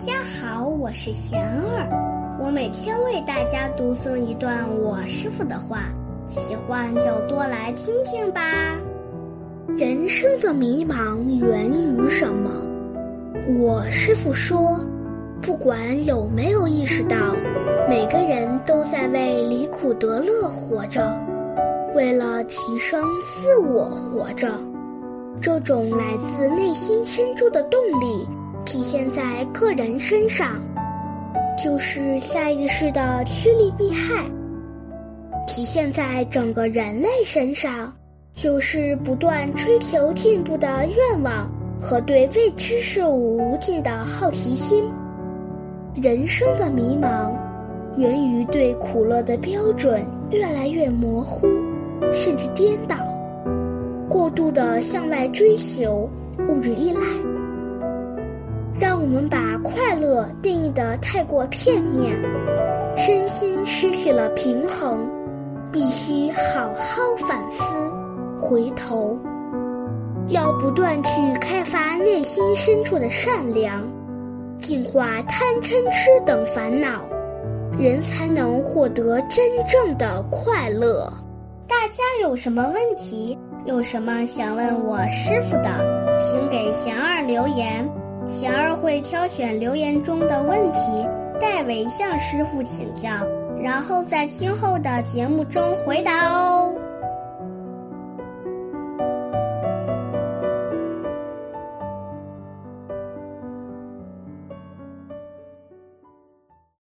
大家好，我是贤儿，我每天为大家读诵一段我师傅的话，喜欢就多来听听吧。人生的迷茫源于什么？我师傅说，不管有没有意识到，每个人都在为离苦得乐活着，为了提升自我活着。这种来自内心深处的动力，体现在个人身上，就是下意识的趋利避害；体现在整个人类身上，就是不断追求进步的愿望和对未知事物无尽的好奇心。人生的迷茫，源于对苦乐的标准越来越模糊，甚至颠倒。过度的向外追求，物质依赖，我们把快乐定义的太过片面，身心失去了平衡。必须好好反思，回头，要不断去开发内心深处的善良，净化贪嗔痴等烦恼，人才能获得真正的快乐。大家有什么问题？有什么想问我师傅的，请给贤儿留言，贤儿会挑选留言中的问题，代为向师傅请教，然后在今后的节目中回答哦。